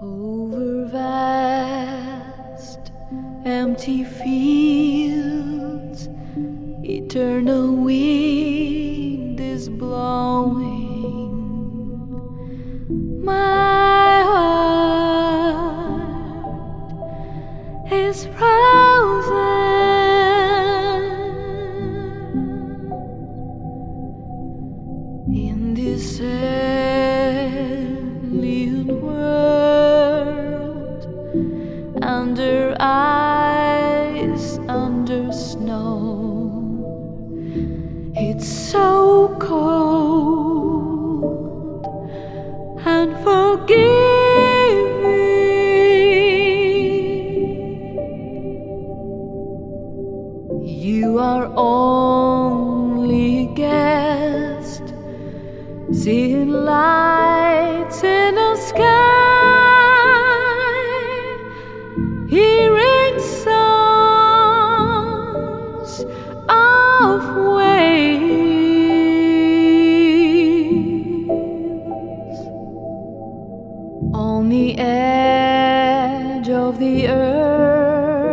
Over vast, empty fields, eternal wind is blowing. My heart is frozen in this alien world. Ice, under snow. It's so cold and forgiving. You are only guest, seeing lights on the edge of the earth,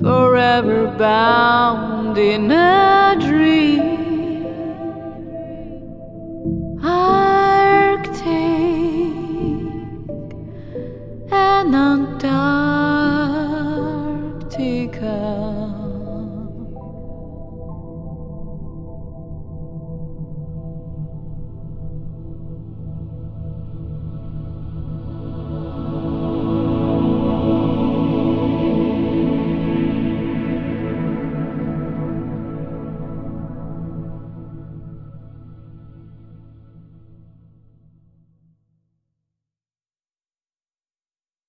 forever bound in a dream.